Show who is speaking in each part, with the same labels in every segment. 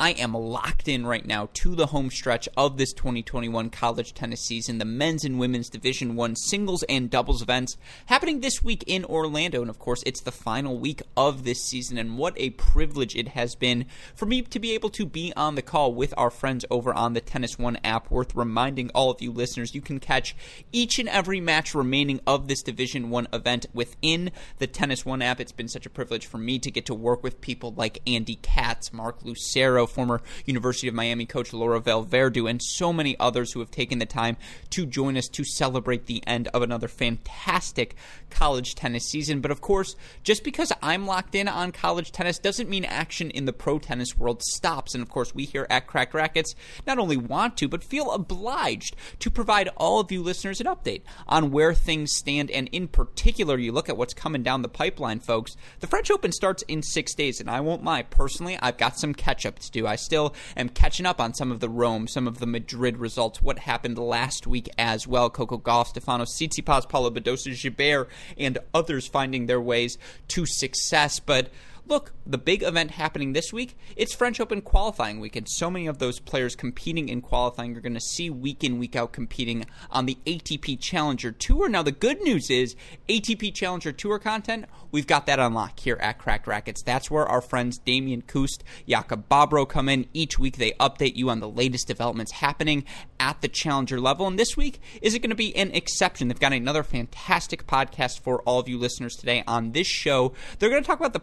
Speaker 1: I am locked in right now to the home stretch of this 2021 college tennis season, the men's and women's Division 1 singles and doubles events happening this week in Orlando and of course, it's the final week of this season and what a privilege it has been for me to be able to be on the call with our friends over on the Tennis One app. Worth reminding all of you listeners, you can catch each and every match remaining of this Division 1 event within the Tennis One app. It's been such a privilege for me to get to work with people like Andy Katz, Mark Lucero, former University of Miami coach Laura Valverde, and so many others who have taken the time to join us to celebrate the end of another fantastic college tennis season. But of course, just because I'm locked in on college tennis doesn't mean action in the pro tennis world stops. And of course, we here at Cracked Racquets not only want to, but feel obliged to provide all of you listeners an update on where things stand. And in particular, you look at what's coming down the pipeline, folks. The French Open starts in six days, and I won't lie, personally, I've got some catch up to do. I still am catching up on some of the Rome, some of the Madrid results, what happened last week as well. Coco Gauff, Stefano Tsitsipas, Paula Badosa Gibert, and others finding their ways to success. But look, the big event happening this week, it's French Open qualifying week, and so many of those players competing in qualifying are going to see week in, week out competing on the ATP Challenger Tour. Now, the good news is ATP Challenger Tour content, we've got that unlocked here at Cracked Racquets. That's where our friends Damian Kust, Jakub Bobro come in. Each week they update you on the latest developments happening at the Challenger level. And this week, is it going to be an exception? They've got another fantastic podcast for all of you listeners today on this show. They're going to talk about the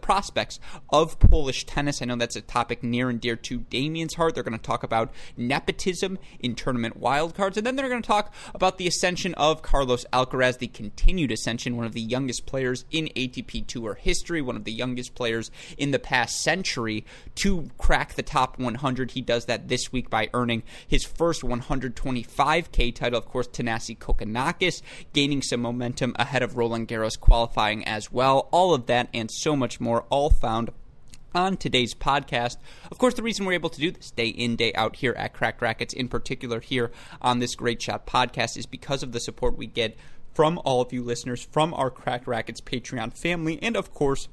Speaker 1: prospects of Polish tennis. I know that's a topic near and dear to Damian's heart. They're going to talk about nepotism in tournament wildcards, and then they're going to talk about the ascension of Carlos Alcaraz, the continued ascension, one of the youngest players in ATP Tour history, one of the youngest players in the past century to crack the top 100. He does that this week by earning his first 125K title. Of course, Thanasi Kokkinakis gaining some momentum ahead of Roland Garros qualifying as well. All of that and so much more, all found on today's podcast. Of course, the reason we're able to do this day in, day out here at Cracked Racquets, in particular here on this Great Shot podcast, is because of the support we get from all of you listeners, from our Cracked Racquets Patreon family, and of course,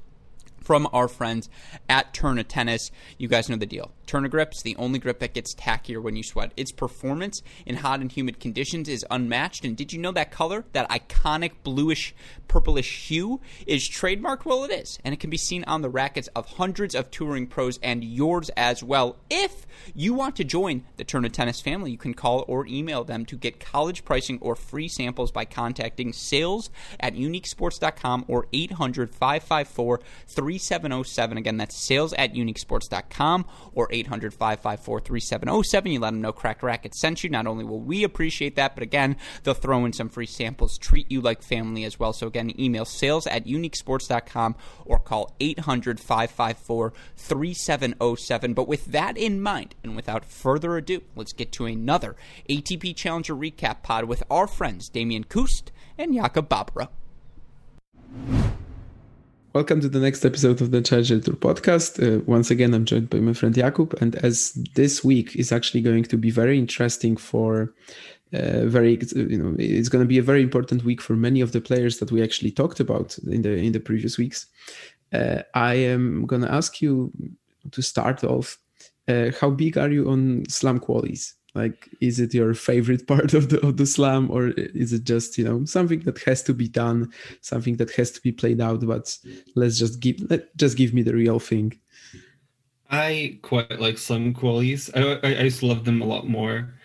Speaker 1: from our friends at Tourna Tennis. You guys know the deal. Tourna Grip's the only grip that gets tackier when you sweat. Its performance in hot and humid conditions is unmatched. And did you know that color, that iconic bluish purplish hue, is trademarked? Well, it is. And it can be seen on the rackets of hundreds of touring pros and yours as well. If you want to join the Tourna Tennis family, you can call or email them to get college pricing or free samples by contacting sales at uniquesports.com or 800 554 3707. Again, that's sales at uniquesports.com or 800 554 3707. You let them know Cracked Racquet sent you. Not only will we appreciate that, but again, they'll throw in some free samples, treat you like family as well. So again, email sales at uniquesports.com or call 800 554 3707. But with that in mind, and without further ado, let's get to another ATP Challenger recap pod with our friends Damian Kust and Jakub Bobro.
Speaker 2: Welcome to the next episode of the Challenger Tour podcast. Uh, once again, I'm joined by my friend Jakub, and as this week is actually going to be very interesting for uh, very you know it's going to be a very important week for many of the players that we actually talked about in the in the previous weeks. Uh, I am going to ask you to start off. Uh, how big are you on slam qualies? like is it your favorite part of the of the slam or is it just you know something that has to be done something that has to be played out but let's just give let just give me the real thing?
Speaker 3: I quite like slam qualies. I, I, I to love them a lot more.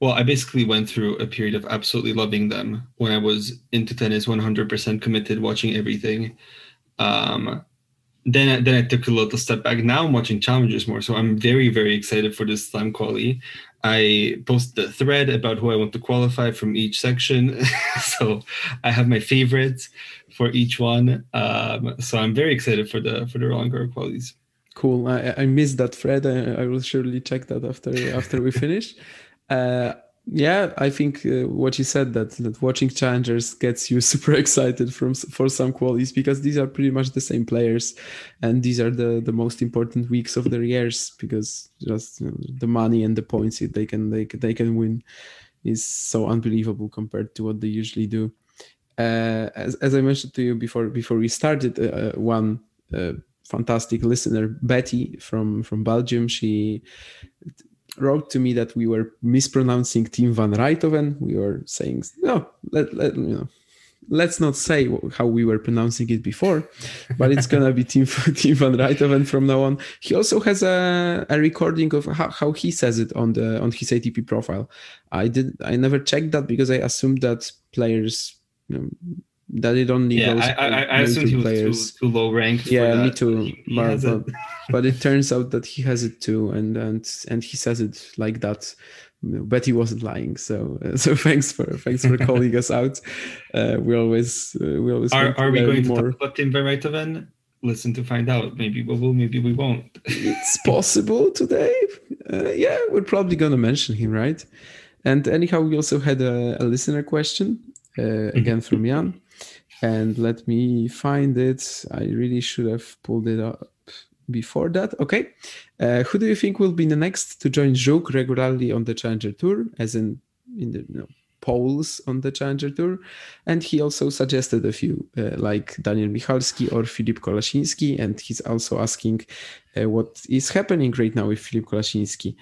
Speaker 3: Well i basically went through a period of absolutely loving them when i was into tennis 100% committed watching everything. Um then then I took a little step back. Now I'm watching challenges more, so I'm very very excited for this slam quali. I posted a thread about who I want to qualify from each section, so I have my favorites for each one. Um, so I'm very excited for the for the Roland Garros qualies.
Speaker 2: Cool. I, I missed that thread. I, I will surely check that after after we finish. Uh, Yeah, I think uh, what you said that that watching challengers gets you super excited from for some qualities because these are pretty much the same players, and these are the the most important weeks of their years because just you know, the money and the points they can they they can win is so unbelievable compared to what they usually do. Uh, as as I mentioned to you before before we started, uh, uh one uh, fantastic listener, Betty from from Belgium, she wrote to me that we were mispronouncing Tim van Rijthoven. We were saying no, let, let you know. Let's not say how we were pronouncing it before, but it's gonna be Tim, Tim van Rijthoven from now on. He also has a, a recording of how, how he says it on the on his ATP profile. I did I never checked that because I assumed that players you know, that it only
Speaker 3: yeah,
Speaker 2: goes.
Speaker 3: I, I, I assumed he was
Speaker 2: players.
Speaker 3: too, too low ranked.
Speaker 2: Yeah, me too. He, he but, but, but, it turns out that he has it too, and and and he says it like that. But he wasn't lying. So uh, so thanks for thanks for calling us out. Uh, we always uh, we always
Speaker 3: are, are we going more. to talk about Tim Van Listen to find out. Maybe we will. Maybe we won't.
Speaker 2: it's possible today. Uh, yeah, we're probably gonna mention him, right? And anyhow, we also had a, a listener question uh, again from Jan and let me find it. I really should have pulled it up before that. Okay. Uh, who do you think will be the next to join Żuk regularly on the Challenger Tour, as in in the you know, Poles on the Challenger Tour? And he also suggested a few, uh, like Daniel Michalski or Filip Kolasiński. And he's also asking uh, what is happening right now with Filip Kolasiński.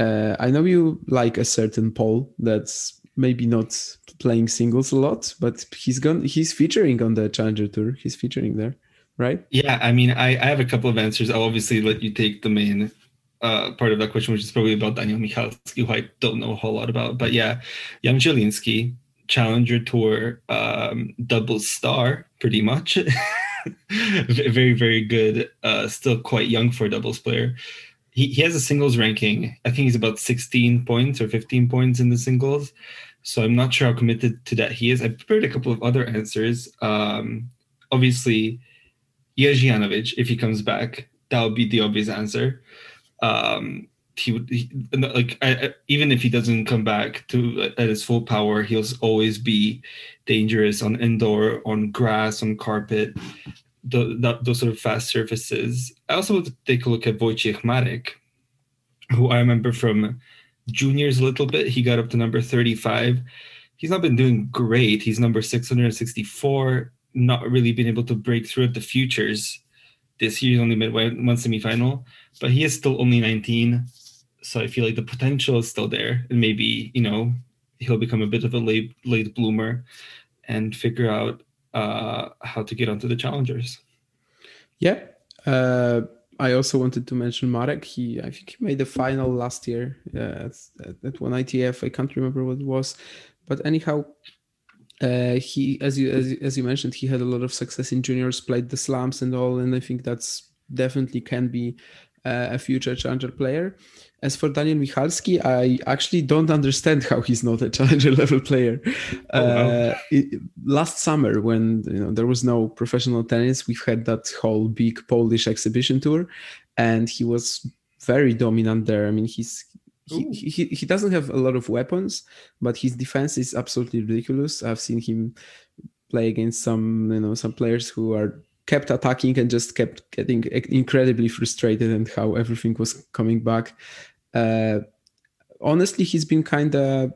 Speaker 2: Uh, I know you like a certain Pole that's maybe not playing singles a lot, but he's gone. He's featuring on the Challenger Tour. He's featuring there, right?
Speaker 3: Yeah, I mean, I, I have a couple of answers. I'll obviously let you take the main uh, part of that question, which is probably about Daniel Michalski, who I don't know a whole lot about. But yeah, Jan Zieliński, Challenger Tour um, double star, pretty much. very, very good. Uh, still quite young for a doubles player. He, he has a singles ranking. I think he's about 16 points or 15 points in the singles. So I'm not sure how committed to that he is. I prepared a couple of other answers. Um, obviously, Janowicz, if he comes back, that would be the obvious answer. Um, he would he, like I, even if he doesn't come back to at his full power, he'll always be dangerous on indoor, on grass, on carpet, the, the, those sort of fast surfaces. I also want to take a look at Wojciech Marek, who I remember from juniors a little bit. He got up to number 35. He's not been doing great. He's number 664, not really been able to break through at the futures this year. He's only made one semifinal, but he is still only 19. So I feel like the potential is still there. And maybe, you know, he'll become a bit of a late, late bloomer and figure out uh, how to get onto the challengers.
Speaker 2: Yeah. Uh, I also wanted to mention Marek. He, I think he made the final last year uh, at, at one ITF. I can't remember what it was, but anyhow, uh, he, as you as, as you mentioned, he had a lot of success in juniors, played the slams and all, and I think that's definitely can be uh, a future challenger player. As for Daniel Michalski, I actually don't understand how he's not a challenger level player. Oh, wow. uh, it, last summer, when you know there was no professional tennis, we've had that whole big Polish exhibition tour, and he was very dominant there. I mean, he's he, he, he doesn't have a lot of weapons, but his defense is absolutely ridiculous. I've seen him play against some you know some players who are kept attacking and just kept getting incredibly frustrated and how everything was coming back. Uh, honestly, he's been kind of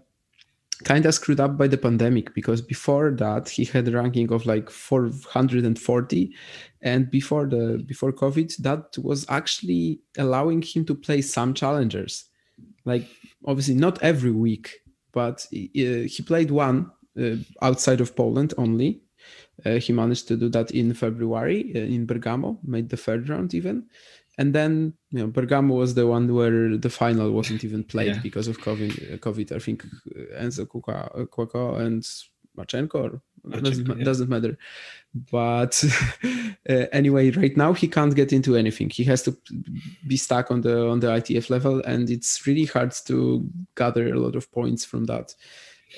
Speaker 2: kind of screwed up by the pandemic because before that he had a ranking of like 440 and before the before covid that was actually allowing him to play some challengers. Like obviously not every week but uh, he played one uh, outside of poland only. Uh, he managed to do that in February uh, in Bergamo, made the third round even. And then, you know, Bergamo was the one where the final wasn't even played yeah. because of COVID. Uh, COVID. I think Enzo Couacaud and Marchenko, doesn't, yeah. doesn't matter. But uh, anyway, right now he can't get into anything. He has to be stuck on the on the ITF level, and it's really hard to gather a lot of points from that.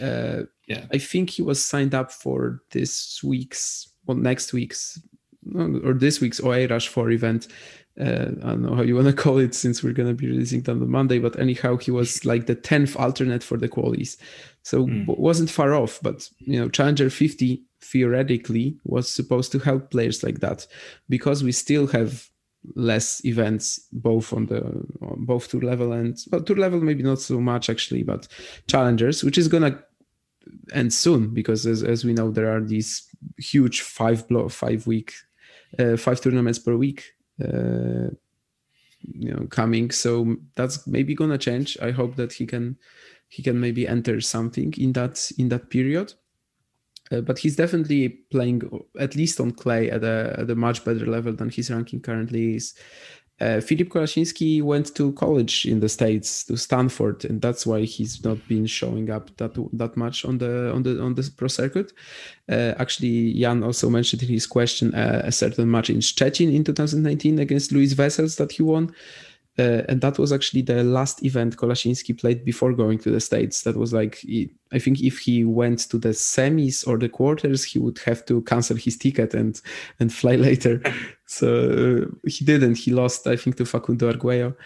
Speaker 2: Uh, yeah, I think he was signed up for this week's, well, next week's, or this week's Oeiras 4 event. Uh, I don't know how you want to call it since we're going to be releasing them on Monday, but anyhow, he was like the 10th alternate for the qualies. So mm. wasn't far off, but you know, Challenger 50 theoretically was supposed to help players like that because we still have less events both on the on both tour level and well tour level maybe not so much actually but challengers which is gonna end soon because as, as we know there are these huge five block five week uh, five tournaments per week uh, you know coming. So that's maybe gonna change. I hope that he can he can maybe enter something in that in that period. Uh, but he's definitely playing at least on clay at a, at a much better level than his ranking currently is uh, Filip Kolasiński went to college in the states to Stanford, and that's why he's not been showing up that that much on the on the on the pro circuit. Uh, actually, Jan also mentioned in his question uh, a certain match in Szczecin in 2019 against Luis Wessels that he won. Uh, and that was actually the last event Kolasiński played before going to the States. That was like, I think if he went to the semis or the quarters, he would have to cancel his ticket and and fly later. so uh, he didn't. He lost, I think, to Facundo Arguello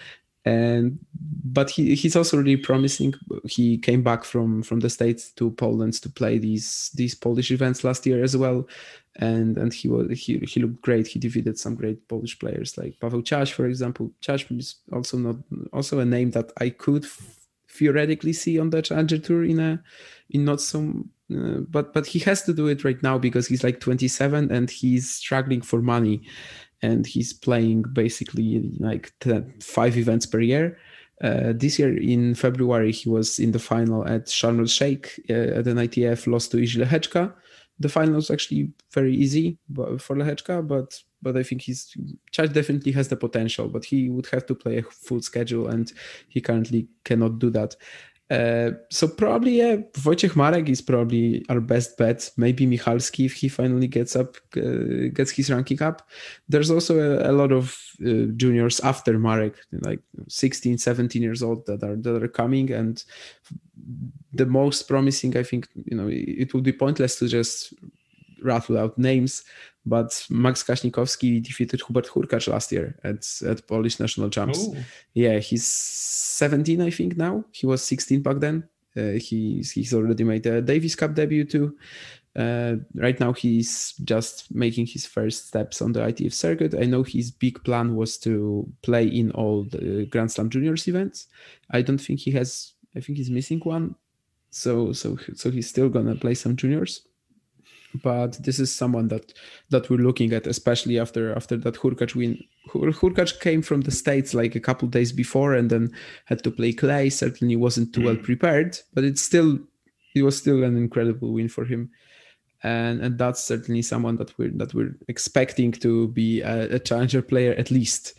Speaker 2: and but he he's also really promising. He came back from from the states to Poland to play these these Polish events last year as well, and and he was he he looked great. He defeated some great Polish players like Paweł Ciaś, for example. Ciaś is also not also a name that I could theoretically see on the Challenger Tour in a in not some. Uh, but but he has to do it right now because he's like 27 and he's struggling for money and he's playing basically like 10, five events per year. Uh, this year in February, he was in the final at Sharm el Sheikh uh, at an ITF, lost to Jiří Lehečka. The final was actually very easy for Lehečka, but but I think he's Ciaś definitely has the potential, but he would have to play a full schedule, and he currently cannot do that. Uh, so probably yeah, Wojciech Marek is probably our best bet. Maybe Michalski if he finally gets up, uh, gets his ranking up. There's also a, a lot of uh, juniors after Marek, like 16, 17 years old that are that are coming, and the most promising, I think, you know, it would be pointless to just rattle out names, but Max Kaśnikowski defeated Hubert Hurkacz last year at, at Polish National Champs. Oh. Yeah, he's 17, I think, now. He was 16 back then. Uh, he's, he's already made a Davis Cup debut too. Uh, right now, he's just making his first steps on the ITF circuit. I know his big plan was to play in all the Grand Slam Juniors events. I don't think he has. I think he's missing one, so so so he's still gonna play some juniors but this is someone that that we're looking at, especially after after that Hurkacz win. Hurkacz came from the states like a couple days before, and then had to play clay. Certainly wasn't too mm. well prepared, but it's still it was still an incredible win for him, and and that's certainly someone that we're that we're expecting to be a, a challenger player at least.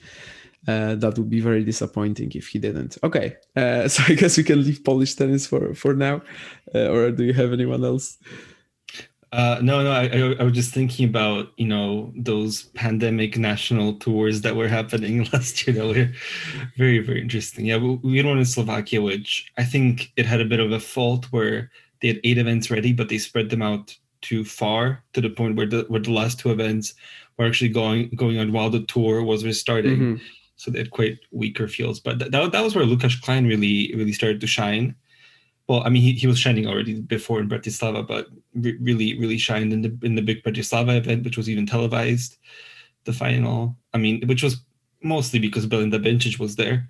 Speaker 2: Uh, that would be very disappointing if he didn't. Okay, uh, so I guess we can leave Polish tennis for for now, uh, or do you have anyone else?
Speaker 3: Uh, no, no, I, I, was just thinking about you know those pandemic national tours that were happening last year that were very very interesting. Yeah, we, we had one in Slovakia, which I think it had a bit of a fault where they had eight events ready, but they spread them out too far to the point where the where the last two events were actually going going on while the tour was restarting. Mm-hmm. So they had quite weaker fields, but th- that, that was where Lukas Klein really really started to shine well, I mean, he, he was shining already before in Bratislava, but re- really, really shined in the in the big Bratislava event, which was even televised. The final, I mean, which was mostly because Belinda Bencic was there,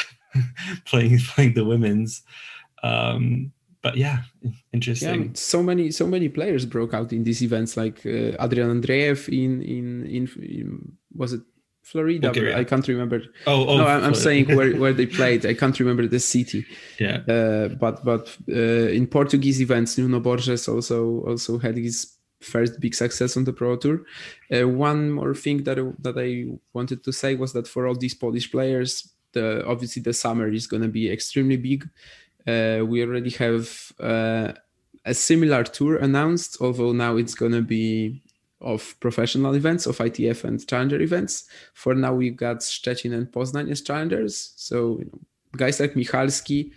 Speaker 3: playing playing the women's. Um, but yeah, interesting. Yeah,
Speaker 2: so many so many players broke out in these events, like uh, Adrian Andreev in, in in in was it Florida. Bulgaria. I can't remember. Oh, oh no, I'm, I'm saying where, where they played. I can't remember the city.
Speaker 3: Yeah.
Speaker 2: Uh, but but uh, in Portuguese events, Nuno Borges also also had his first big success on the Pro Tour. Uh, one more thing that that I wanted to say was that for all these Polish players, the obviously the summer is going to be extremely big. Uh, we already have uh, a similar tour announced, although now it's going to be of professional events, of ITF and challenger events. For now, we've got Szczecin and Poznań as challengers. So you know, guys like Michalski,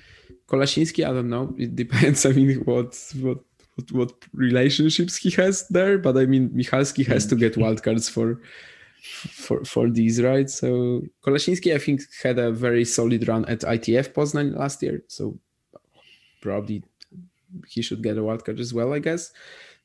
Speaker 2: Kolasiński, I don't know. It depends. I mean, what what what, what relationships he has there. But I mean, Michalski has to get wildcards for for for these, right? So Kolasiński, I think, had a very solid run at ITF Poznań last year, so probably he should get a wildcard as well, I guess.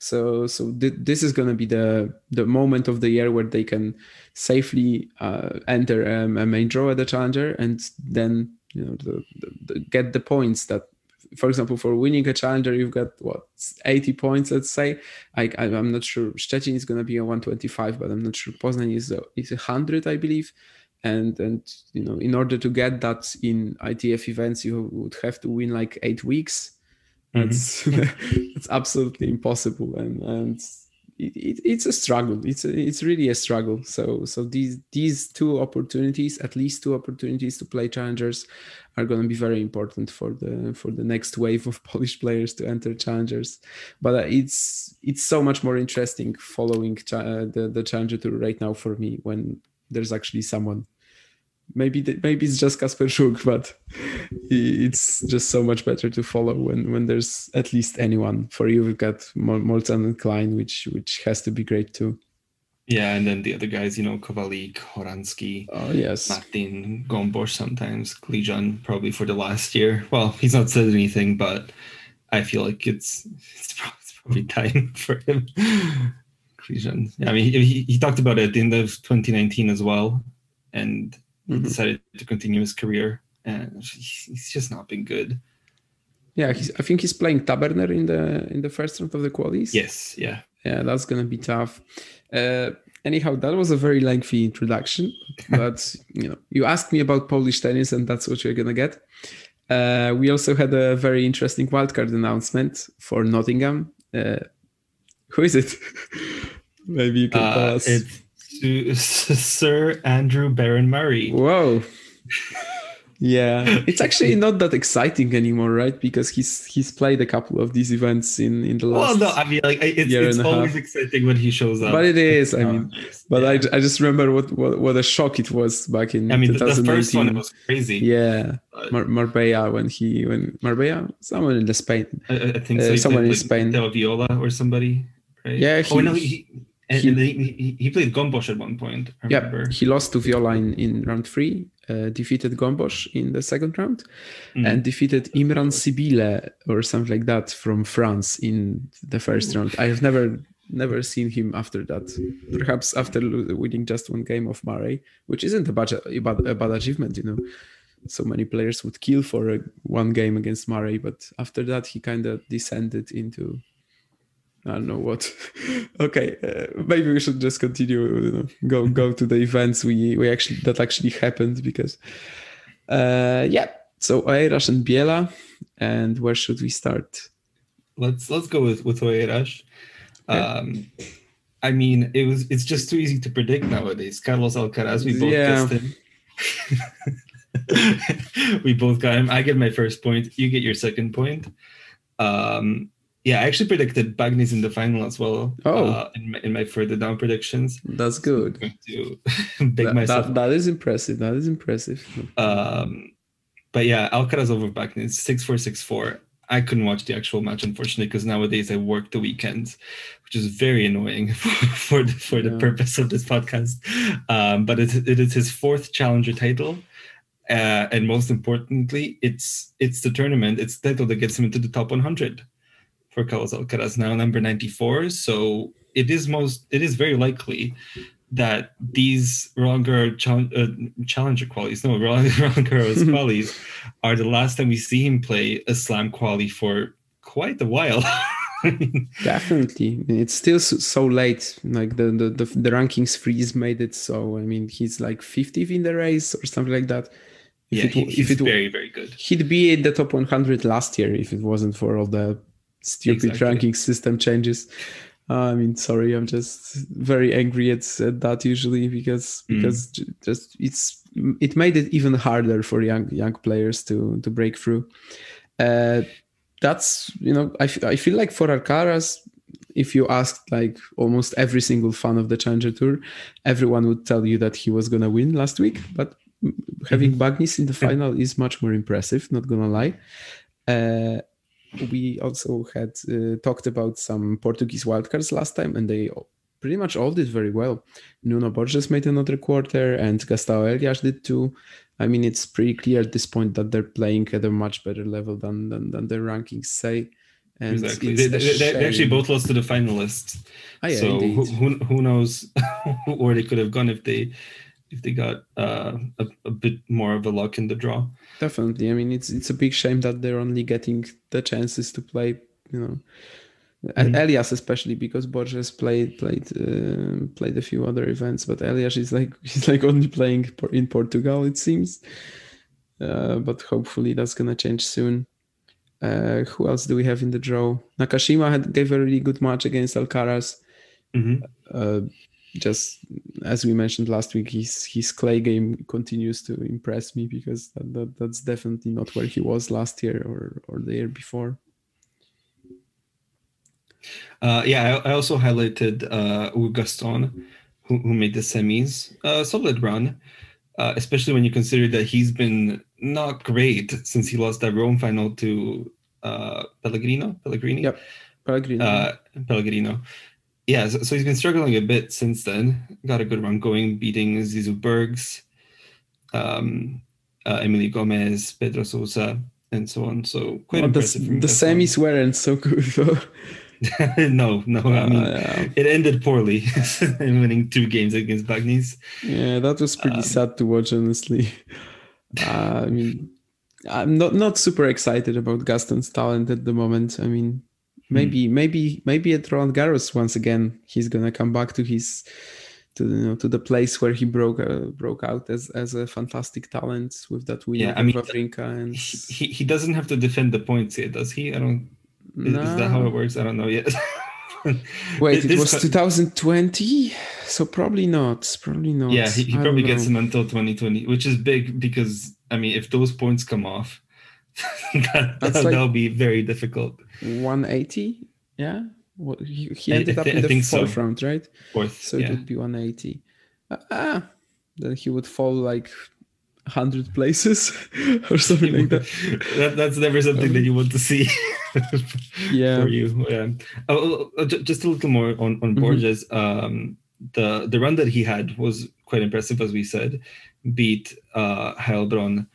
Speaker 2: So so th- this is going to be the the moment of the year where they can safely uh, enter um, a main draw at the challenger and then you know the, the, the, get the points that for example for winning a challenger you've got what 80 points let's say. I, I am not sure Szczecin is going to be a 125 but I'm not sure. Poznań is a, is 100 I believe. And and you know in order to get that in ITF events you would have to win like 8 weeks that's mm-hmm. that's absolutely impossible, and and it, it, it's a struggle. It's a, it's really a struggle. So so these these two opportunities, at least two opportunities to play challengers, are going to be very important for the for the next wave of Polish players to enter challengers. But uh, it's it's so much more interesting following cha- uh, the the challenger tour right now for me when there's actually someone maybe the, maybe it's just Kacper Żuk, but it's just so much better to follow when when there's at least anyone. For you, we've got Molcan and Klein, which which has to be great too.
Speaker 3: Yeah, and then the other guys, you know, Kovalik, Horansky,
Speaker 2: oh yes,
Speaker 3: Martin, Gombos sometimes, Kližan probably for the last year. Well, he's not said anything, but I feel like it's it's probably time for him. Kližan. Yeah, I mean, he, he talked about it in the end of 2019 as well, and mm-hmm. decided to continue his career, and he's just not been good.
Speaker 2: Yeah, I think he's playing Taberner in the in the first round of the qualies.
Speaker 3: Yes, yeah,
Speaker 2: yeah, that's gonna be tough. Uh, anyhow, that was a very lengthy introduction, but you know, you asked me about Polish tennis, and that's what you're gonna get. Uh, we also had a very interesting wildcard announcement for Nottingham. Uh, who is it? Maybe you can tell uh, us.
Speaker 3: It's to Sir Andrew Barron Murray.
Speaker 2: Whoa. Yeah, it's actually not that exciting anymore, right? Because he's he's played a couple of these events in in the last.
Speaker 3: Well, no, I mean, like it's, it's always exciting when he shows up.
Speaker 2: But it is, I mean, but yeah. I, I just remember what, what what a shock it was back in.
Speaker 3: I mean, the first one was crazy.
Speaker 2: Yeah, Mar- Marbella when he when Marbella someone in the Spain.
Speaker 3: I, I think so. Uh,
Speaker 2: someone in Spain.
Speaker 3: Del Viola or somebody. Right?
Speaker 2: Yeah.
Speaker 3: He, oh no, he, and, he, and he, he, played Gombos at one point.
Speaker 2: Yeah, he lost to Viola in, in round three, uh, defeated Gombos in the second round, mm. and defeated Imran Sibille or something like that from France in the first round. I have never never seen him after that. Perhaps after winning just one game of Murray, which isn't a bad, a bad, a bad achievement, you know. So many players would kill for a, one game against Murray, but after that he kind of descended into I don't know what. okay, uh, maybe we should just continue. You know, go go to the events we we actually that actually happened because, uh, yeah. So Oeiras and Biella, and where should we start?
Speaker 3: Let's let's go with with Oeiras. Okay. Um, I mean, it was it's just too easy to predict nowadays. Carlos Alcaraz, we both yeah. guessed him. we both got him. I get my first point. You get your second point. Um, yeah, I actually predicted Bagnis in the final as well.
Speaker 2: Oh,
Speaker 3: uh, in, my, in my further down predictions.
Speaker 2: That's good.
Speaker 3: to
Speaker 2: big that, myself. That, that is impressive. That is impressive.
Speaker 3: Um, but yeah, Alcaraz over Bagnis six four six four. I couldn't watch the actual match unfortunately because nowadays I work the weekends, which is very annoying for, for the for yeah. the purpose of this podcast. Um, but it, it is his fourth challenger title. Uh, and most importantly, it's it's the tournament, it's the title that gets him into the top 100 for Carlos Alcaraz, now number 94. So it is most, it is very likely that these Roland Garros uh, challenger qualities, no, Roland Garros qualities, are the last time we see him play a slam quali for quite a while.
Speaker 2: Definitely, it's still so late. Like the, the the the rankings freeze made it so. I mean, he's like 50th in the race or something like that.
Speaker 3: If yeah, it, he, he's if it, very very good.
Speaker 2: He'd be in the top 100 last year if it wasn't for all the stupid exactly. ranking system changes. Uh, I mean, sorry, I'm just very angry at, at that usually because mm. because just it's it made it even harder for young young players to to break through. Uh, that's you know I, I feel like for Alcaraz, if you asked like almost every single fan of the Challenger Tour, everyone would tell you that he was gonna win last week. But having mm-hmm. Bagnis in the final is much more impressive. Not gonna lie. Uh, we also had uh, talked about some Portuguese wildcards last time, and they pretty much all did very well. Nuno Borges made another quarter, and Gastão Elias did too. I mean, it's pretty clear at this point that they're playing at a much better level than than, than their rankings say.
Speaker 3: And exactly. They, they, they, actually both lost to the finalists. Oh, yeah, so who, who, who knows where they could have gone if they if they got uh, a, a bit more of a luck in the draw.
Speaker 2: Definitely. I mean, it's it's a big shame that they're only getting the chances to play. You know, mm-hmm. Elias especially because Borges played played uh, played a few other events, but Elias is like he's like only playing in Portugal it seems. Uh, but hopefully that's gonna change soon. Uh, who else do we have in the draw? Nakashima had gave a really good match against Alcaraz. Mm-hmm. Uh, just as we mentioned last week, his his clay game continues to impress me because that, that, that's definitely not where he was last year or or the year before.
Speaker 3: Uh, yeah, I, I, also highlighted uh, Gaston, who, who made the semis. A solid run, uh, especially when you consider that he's been not great since he lost that Rome final to uh, Pellegrino. Pellegrini.
Speaker 2: Yep. Pellegrino.
Speaker 3: Uh, Pellegrino. Yeah, so, so, he's been struggling a bit since then. Got a good run going, beating Zizou Bergs, um, uh, Emilio Gomez, Pedro Sousa, and so on. So quite well, impressive.
Speaker 2: The, the semis weren't so good though.
Speaker 3: no, no. I mean, uh, yeah. it ended poorly, in winning two games against Bagnis.
Speaker 2: Yeah, that was pretty um, sad to watch, honestly. Uh, I mean, I'm not not super excited about Gaston's talent at the moment. I mean, maybe hmm. maybe maybe at Roland Garros once again he's gonna come back to his to you know to the place where he broke uh, broke out as as a fantastic talent with that win yeah, I mean, Wawrinka and
Speaker 3: he, he doesn't have to defend the points yet, does he? I don't. Is, no. is that how it works? I don't know yet.
Speaker 2: Wait, it was 2020, so probably not. Probably not.
Speaker 3: Yeah, he, he probably gets him until 2020, which is big because I mean, if those points come off, that, that, will be very difficult.
Speaker 2: 180, yeah. Well, he, he ended I, I, up in the fourth so. round, right?
Speaker 3: Fourth,
Speaker 2: so yeah. it would be 180. Uh, ah, then he would fall like 100 places or something like that.
Speaker 3: that. That's never something um, that you want to see.
Speaker 2: yeah.
Speaker 3: For you, yeah. Oh, oh, oh just a little more on on mm-hmm. Borges. Um, the the run that he had was quite impressive, as we said. Beat uh, Heilbronn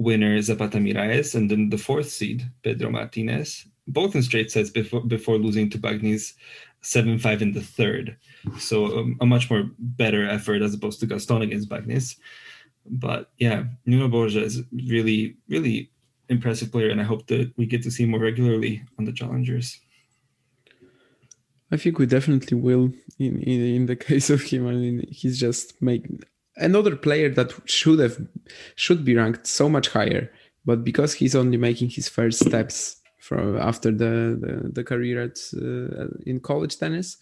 Speaker 3: winner Zapata Miralles, and then the fourth seed Pedro Martinez, both in straight sets before before losing to Bagnis seven five in the third. So um, a much more better effort as opposed to Gaston against Bagnis. But yeah, Nuno Borges is really really impressive player, and I hope that we get to see more regularly on the challengers.
Speaker 2: I think we definitely will. In in, in the case of him, I mean, he's just make another player that should have should be ranked so much higher, but because he's only making his first steps from after the the, the career at uh, in college tennis,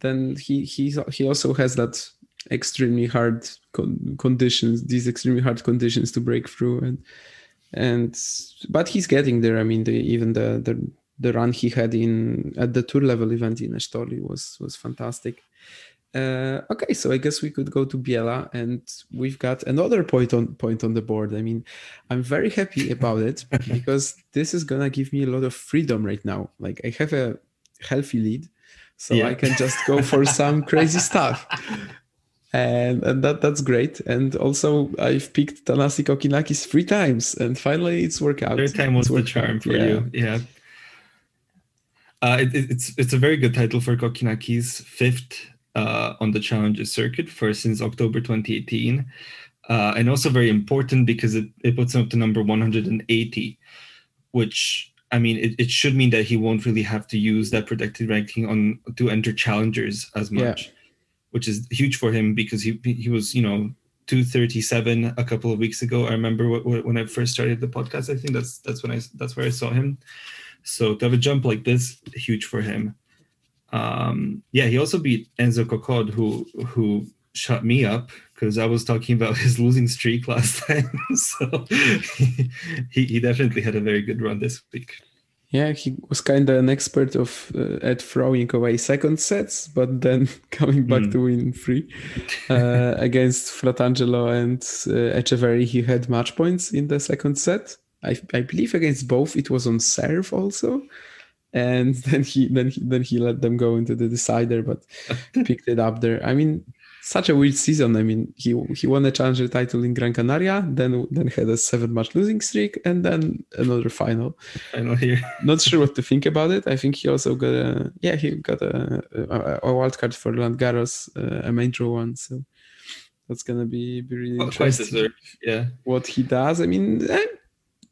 Speaker 2: then he he he also has that extremely hard con- conditions, these extremely hard conditions to break through, and and but he's getting there. I mean, the, even the the the run he had in at the tour level event in Estoril was was fantastic. Uh, okay, so I guess we could go to Biella, and we've got another point on point on the board. I mean, I'm very happy about it because this is gonna give me a lot of freedom right now. Like I have a healthy lead, so yeah. I can just go for some crazy stuff, and and that that's great. And also, I've picked Thanasi Kokkinakis three times, and finally, it's worked out.
Speaker 3: Third time was
Speaker 2: the
Speaker 3: charm for yeah. you, yeah. Uh, it, it's it's a very good title for Kokkinakis, fifth uh, on the Challenger circuit for since October 2018. Uh, and also very important because it, it puts him up to number 180, which I mean, it, it should mean that he won't really have to use that protected ranking on to enter challengers as much, yeah. which is huge for him because he he was you know 237 a couple of weeks ago. I remember when I first started the podcast. I think that's that's when I that's where I saw him. So to have a jump like this, huge for him. Um, yeah, he also beat Enzo Couacaud, who who shut me up because I was talking about his losing streak last time. so he, he definitely had a very good run this week.
Speaker 2: Yeah, he was kind of an expert of uh, at throwing away second sets, but then coming back mm. to win three uh, against Fratangelo and uh, Etcheverry. He had match points in the second set. I, I believe against both it was on serve also. And then he then he, then he let them go into the decider, but picked it up there. I mean, such a weird season. I mean, he he won a challenger title in Gran Canaria, then then had a seven match losing streak, and then another final.
Speaker 3: Final here.
Speaker 2: Not sure what to think about it. I think he also got a yeah he got a a, a wild card for Roland Garros, uh, a main draw one. So that's gonna be be really
Speaker 3: Well, quite
Speaker 2: interesting.
Speaker 3: deserved. Yeah.
Speaker 2: What he does. I mean, eh,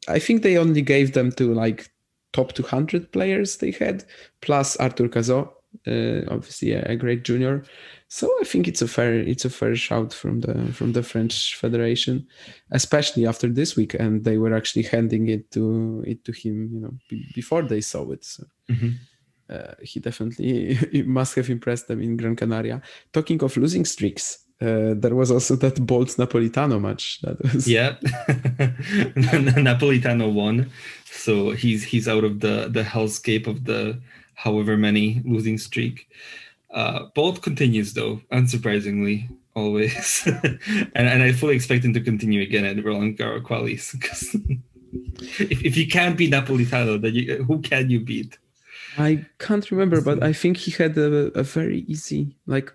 Speaker 2: I think they only gave them to like top 200 players they had, plus Arthur Cazaux, uh, obviously a, a great junior. So I think it's a fair it's a fair shout from the from the French Federation, especially after this week, and they were actually handing it to it to him, you know, b- before they saw it. So
Speaker 3: Mhm.
Speaker 2: uh, he definitely he must have impressed them in Gran Canaria. Talking of losing streaks, uh, there was also that Bolt Napolitano match. That was
Speaker 3: Yeah. Napolitano won, so he's he's out of the the hellscape of the however many losing streak. Uh, Bolt continues though, unsurprisingly, always, and and I fully expect him to continue again at Roland Garros qualies. 'cause if, if you can't beat Napolitano, then you, who can you beat?
Speaker 2: I can't remember, but I think he had a, a very easy like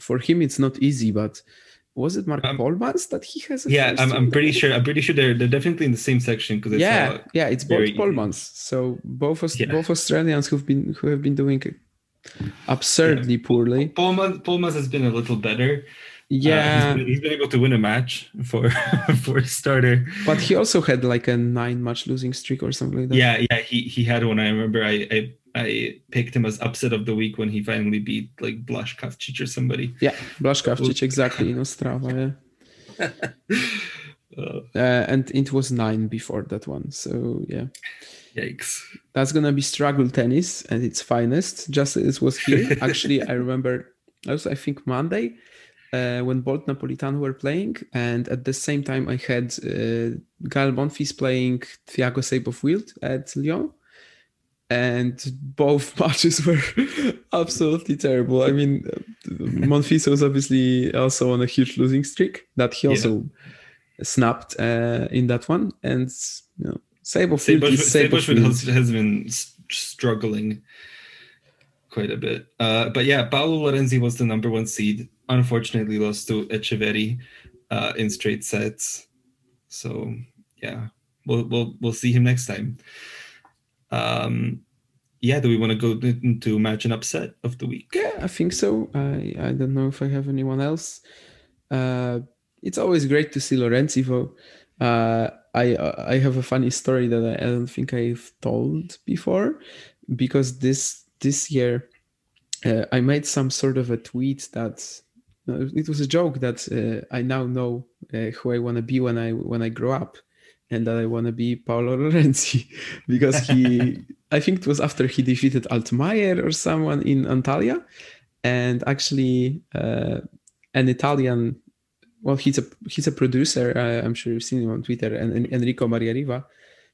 Speaker 2: for him it's not easy, but was it Marc
Speaker 3: Um,
Speaker 2: Polmans that he has?
Speaker 3: Yeah, I'm, I'm pretty sure. I'm pretty sure they're they're definitely in the same section because
Speaker 2: Yeah, yeah, it's both. Polmans. So both
Speaker 3: Yeah.
Speaker 2: both Australians who've been who have been doing absurdly poorly.
Speaker 3: Polman Polmas has been a little better. Uh,
Speaker 2: Yeah,
Speaker 3: he's, been, he's been able to win a match for for a starter.
Speaker 2: but he also had like a nine match losing streak or something like that.
Speaker 3: Yeah, yeah, he he had one. I remember I I, I picked him as upset of the week when he finally beat like Blaž Kavčič or somebody.
Speaker 2: yeah, Blaszkowicz exactly in Ostrava. Yeah.
Speaker 3: Uh,
Speaker 2: Uh, and it was nine before that one. So yeah.
Speaker 3: yikes!
Speaker 2: that's gonna be struggle tennis at its finest just as it was here actually i remember also i think monday uh, when bolt napolitano were playing and at the same time i had uh, Gaël monfils playing thiago Seyboth wild at lyon and both matches were absolutely terrible i mean monfils was obviously also on a huge losing streak that he
Speaker 3: Yeah.
Speaker 2: also snapped uh, in that one and you know Seyboth wild
Speaker 3: Seyboth
Speaker 2: is Seyboth
Speaker 3: Seyboth
Speaker 2: wild.
Speaker 3: has, has been struggling quite a bit. Uh, but yeah, Paolo Lorenzi was the number one seed. Unfortunately, lost to Etcheverry uh, in straight sets. So yeah, we'll we'll we'll see him next time. Um, yeah, do we want to go into match and upset of the week?
Speaker 2: Yeah, I think so. I I don't know if I have anyone else. Uh, it's always great to see Lorenzi though. Uh, I I have a funny story that I, don't think I've told before, because this this year uh, I made some sort of a tweet that it was a joke that uh, I now know uh, who I want to be when I when I grow up, and that I want to be Paolo Lorenzi because he I think it was after he defeated Altmaier or someone in Antalya, and actually uh, an Italian. Well, he's a he's a producer. Uh, I'm sure you've seen him on Twitter. And, and Enrico Maria Riva,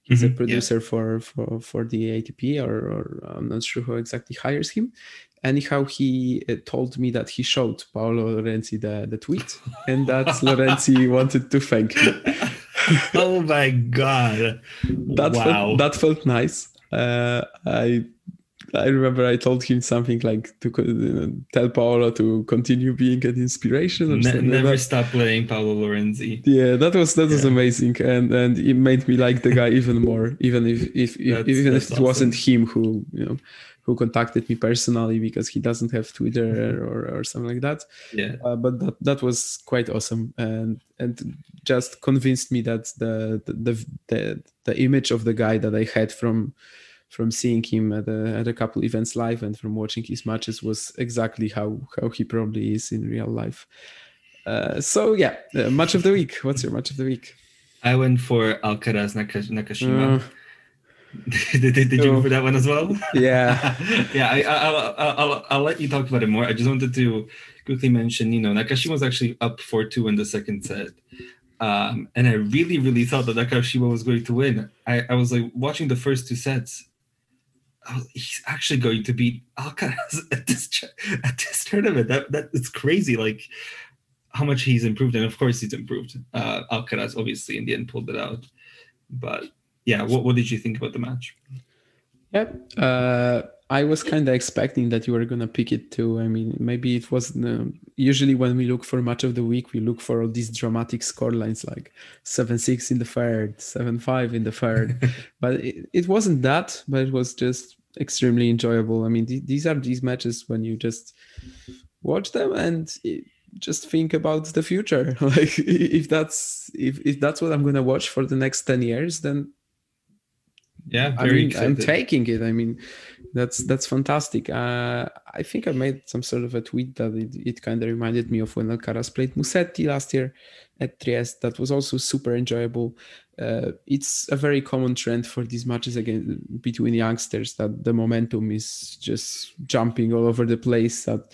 Speaker 2: he's
Speaker 3: Mhm,
Speaker 2: a
Speaker 3: yeah.
Speaker 2: producer for for for the ATP, or, or I'm not sure who exactly hires him. Anyhow, he uh, told me that he showed Paolo Lorenzi the, the tweet, and that Lorenzi wanted to thank him.
Speaker 3: oh my god!
Speaker 2: that
Speaker 3: wow.
Speaker 2: felt, that felt nice. Uh, I I remember I told him something like to know, tell Paolo to continue being an inspiration or
Speaker 3: Ne-
Speaker 2: something. like
Speaker 3: never
Speaker 2: that.
Speaker 3: stop playing Paolo Lorenzi.
Speaker 2: Yeah, that was that was amazing, and and it made me like the guy even more, even if if, if even if it wasn't him who you know who contacted me personally because he doesn't have Twitter or, or something like that.
Speaker 3: Yeah.
Speaker 2: Uh, but that that was quite awesome, and and just convinced me that the the the the, image of the guy that I had from from seeing him at a, at a couple events live and from watching his matches was exactly how how he probably is in real life. Uh, so yeah, uh, match of the week. What's your match of the week?
Speaker 3: I went for Alcaraz Naka- Nakashima.
Speaker 2: Uh,
Speaker 3: did, did, did you
Speaker 2: oh.
Speaker 3: go for that one as well?
Speaker 2: yeah,
Speaker 3: yeah, I, I, I'll, I'll, I'll, I'll let you talk about it more. I just wanted to quickly mention, you know, Nakashima was actually up 4 2 in the second set. Um, and I really, really thought that Nakashima was going to win. I, I was like watching the first two sets. Was, he's actually going to beat Alcaraz at this at this tournament. That that it's crazy. Like how much he's improved, and of course he's improved. Uh, Alcaraz obviously in the end pulled it out, but yeah. What what did you think about the match?
Speaker 2: Yeah, uh, I was kind of expecting that you were gonna pick it too. I mean, maybe it was uh, usually when we look for match of the week, we look for all these dramatic score lines like seven six in the third, seven five in the third, but it, it wasn't that. But it was just extremely enjoyable. I mean, th- these are these matches when you just watch them and it, just think about the future. like if that's if if that's what I'm gonna watch for the next ten years, then
Speaker 3: yeah,
Speaker 2: I mean, excited. I'm taking it. I mean, that's that's fantastic. Uh, I think I made some sort of a tweet that it, it kind of reminded me of when Alcaraz played Musetti last year at Trieste. That was also super enjoyable. Uh, it's a very common trend for these matches again between youngsters that the momentum is just jumping all over the place. That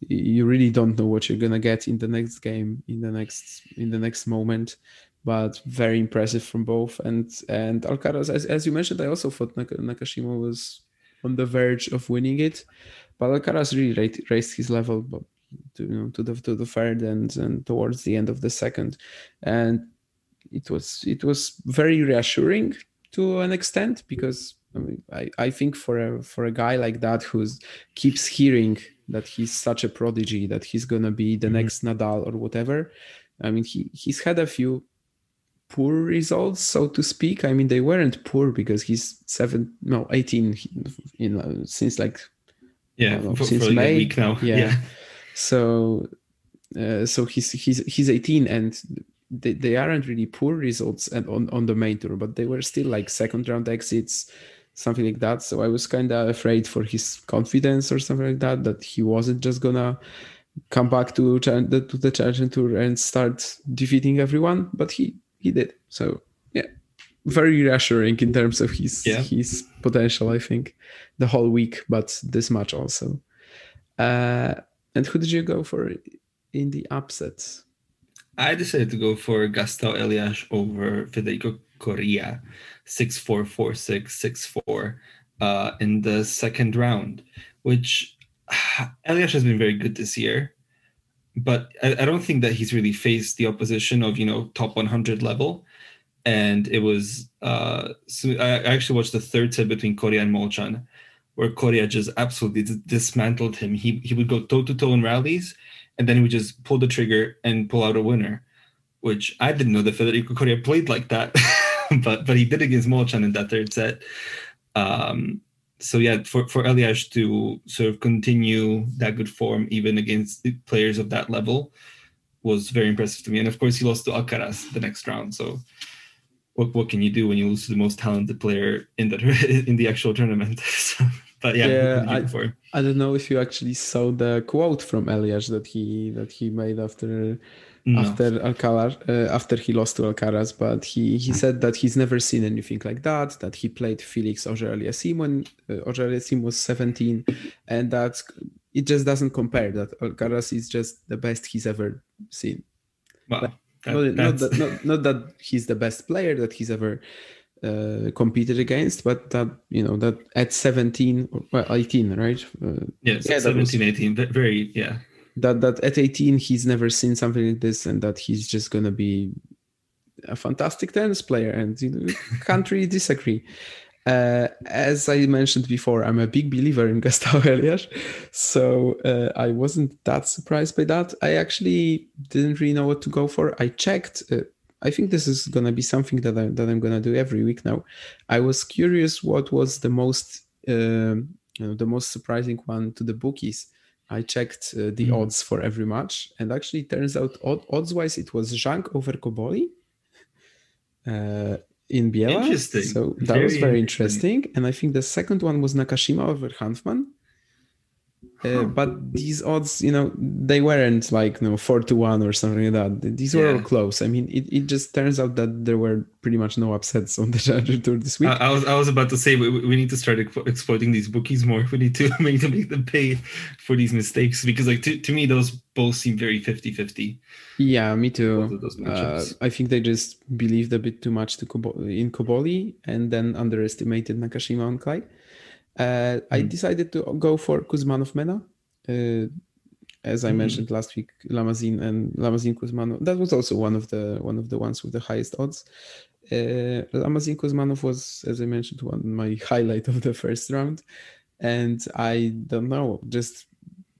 Speaker 2: you really don't know what you're gonna get in the next game, in the next in the next moment but very impressive from both. And and Alcaraz, as, as you mentioned, I also thought Nak- Nakashima was on the verge of winning it, but Alcaraz really raised his level, to, you know, to the to the third and and towards the end of the second, and it was it was very reassuring to an extent because I mean I, I think for a for a guy like that who keeps hearing that he's such a prodigy that he's gonna be the mm-hmm. next Nadal or whatever. I mean he he's had a few poor results, so to speak. I mean, they weren't poor because he's seven, no, eighteen, you know, since like
Speaker 3: yeah, know, for, since for May. week now.
Speaker 2: Yeah. yeah. So, uh, so he's he's he's eighteen, and they, they aren't really poor results and on on the main tour, but they were still like second round exits. Something like that. So I was kind of afraid for his confidence or something like that, that he wasn't just gonna come back to, to the challenge tour and start defeating everyone. But he he did. So yeah, very reassuring in terms of his yeah. his potential. I think the whole week, but this much also. Uh, and who did you go for in the upsets?
Speaker 3: I decided to go for Gastão Elias over Federico Coria, six four four six six four, uh, in the second round, which Elias has been very good this year but I, I, don't think that he's really faced the opposition of you know top 100 level. And it was uh so i actually watched the third set between Coria and molchan where Coria just absolutely dismantled him. He he would go toe to toe in rallies and then he would just pull the trigger and pull out a winner which i didn't know that federico Coria played like that but but he did against molchan in that third set. Um so yeah, for for Elias to sort of continue that good form even against the players of that level was very impressive to me. And of course, he lost to Alcaraz the next round. So what what can you do when you lose to the most talented player in the in the actual tournament? but yeah,
Speaker 2: yeah I, I don't know if you actually saw the quote from Elias that he that he made after no. after Alcaraz, uh, after he lost to Alcaraz, but he, he said that he's never seen anything like that. That he played Felix Auger-Aliassime when uh, Auger-Aliassime was 17, and that it just doesn't compare. That Alcaraz is just the best he's ever seen.
Speaker 3: Wow.
Speaker 2: That, not, not, that, not, not that he's the best player that he's ever uh, competed against, but that you know that at 17 or well, 18, right?
Speaker 3: Uh, yes, yeah, 17, was, 18, very yeah
Speaker 2: that that at 18 he's never seen something like this and that he's just gonna be a fantastic tennis player and you know, can't really disagree uh, as I mentioned before, I'm a big believer in Gastão Elias, so uh, I wasn't that surprised by that. I actually didn't really know what to go for. I checked. Uh, I think this is gonna be something that I that I'm gonna do every week now. I was curious what was the most um, you know, the most surprising one to the bookies, I checked uh, the mm. odds for every match, and actually, it turns out odd, odds wise, it was Zhang over Cobolli uh, in Biella.
Speaker 3: Interesting.
Speaker 2: So that very was very interesting. interesting. And I think the second one was Nakashima over Hanfmann. Uh, but these odds, you know, they weren't like you know four to one or something like that. These were yeah. all close. I mean, it, it just turns out that there were pretty much no upsets on the Challenger Tour this week.
Speaker 3: I, I, was I was about to say we, we need to start exploiting these bookies more. We need to make them make them pay for these mistakes because like to, to me those both seem very 50-50.
Speaker 2: Yeah, me too. Uh, I think they just believed a bit too much to in Cobolli and then underestimated Nakashima on Clay. Uh, I hmm. decided to go for Kuzmanov Mena. Uh, as I mm. mentioned last week, Lamasine and Lamasine Kuzmanov. That was also one of the one of the ones with the highest odds. Uh, Lamasine Kuzmanov was, as I mentioned, one my highlight of the first round, and I don't know, just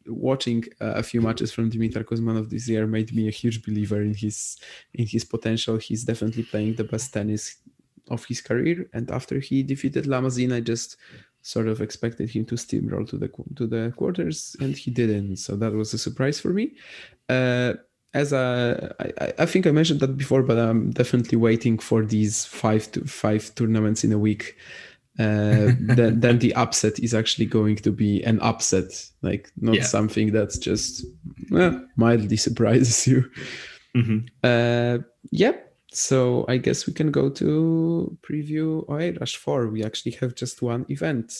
Speaker 2: watching a few matches from Dimitar Kuzmanov this year made me a huge believer in his in his potential. He's definitely playing the best tennis of his career, and after he defeated Lamasine, I just sort of expected him to steamroll to the to the quarters, and he didn't. So that was a surprise for me. Uh, as a, I, I think I mentioned that before, but I'm definitely waiting for these five to five tournaments in a week. Uh, then, then the upset is actually going to be an upset, like not yeah. something that's just mildly surprises you. Mm-hmm. Uh, yep. So I guess we can go to preview. Oeiras 4. We actually have just one event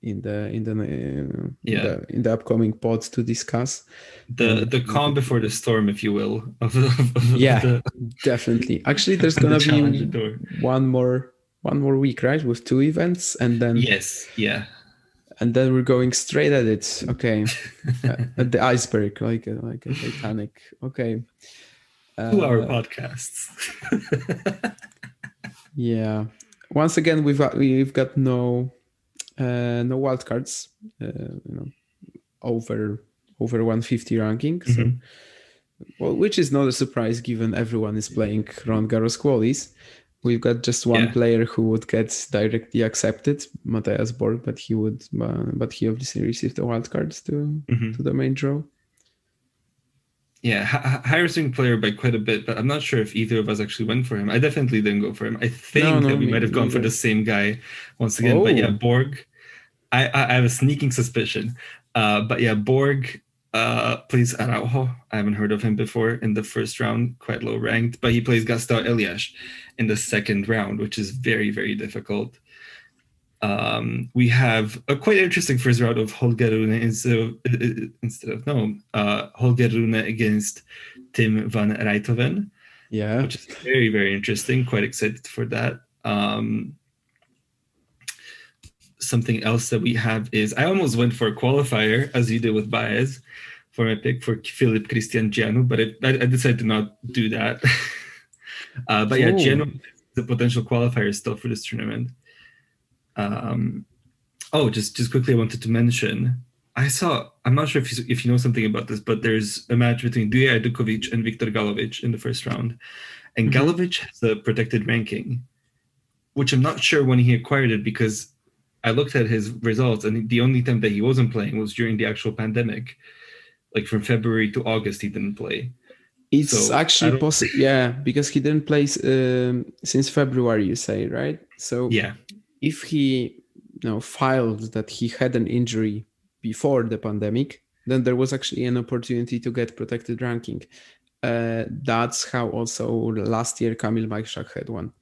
Speaker 2: in the in the uh, yeah. in the, in the upcoming pod to discuss.
Speaker 3: The the calm before the storm if you will of, of,
Speaker 2: of yeah the, definitely. Actually there's gonna the be one more one more week right with two events and then
Speaker 3: yes yeah.
Speaker 2: And then we're going straight at it. Okay. At the iceberg like like a titanic. Okay
Speaker 3: two hour uh, podcasts
Speaker 2: yeah once again we've got, we've got no uh, no wildcards, uh, you know, over over 150 ranking. Mm-hmm. Well, which is not a surprise given everyone is playing Roland Garros qualies. We've got just one yeah. player who would get directly accepted, Matthias Borg, but he would, uh, but he obviously received the wildcards to mm-hmm. to the main draw.
Speaker 3: Yeah, h- swing player by quite a bit, but I'm not sure if either of us actually went for him. I definitely didn't go for him. I think no, no, that we might have gone for the same guy once again. Oh. But yeah, oh. Borg. I, I have a sneaking suspicion. Uh, but yeah, Borg uh, plays Araujo. I haven't heard of him before in the first round, quite low ranked. But he plays Gastão Elias in the second round, which is very, very difficult. Um, we have a quite interesting first round of Holger Rune instead of, uh, instead of no, uh, Holger Rune against Tim van Rijthoven.
Speaker 2: Yeah.
Speaker 3: Which is very, very interesting. Quite excited for that. Um, something else that we have is I almost went for a qualifier as you did with Baez for my pick for Filip Cristian Jianu, but it, I, I, decided to not do that. uh, but yeah, Gianu the potential qualifier still for this tournament. Um, oh, just just quickly, I wanted to mention. I saw. I'm not sure if you, if you know something about this, but there's a match between Duje Ajdukovic and Viktor Galovic in the first round, and mm-hmm. Galovic has a protected ranking, which I'm not sure when he acquired it because I looked at his results, and the only time that he wasn't playing was during the actual pandemic. Like from February to August, he didn't play.
Speaker 2: It's so actually possible, yeah, because he didn't play um, since February. You say right? So
Speaker 3: yeah,
Speaker 2: if he you know filed that he had an injury before the pandemic, then there was actually an opportunity to get protected ranking. Uh, that's how also last year Kamil Majchrzak had one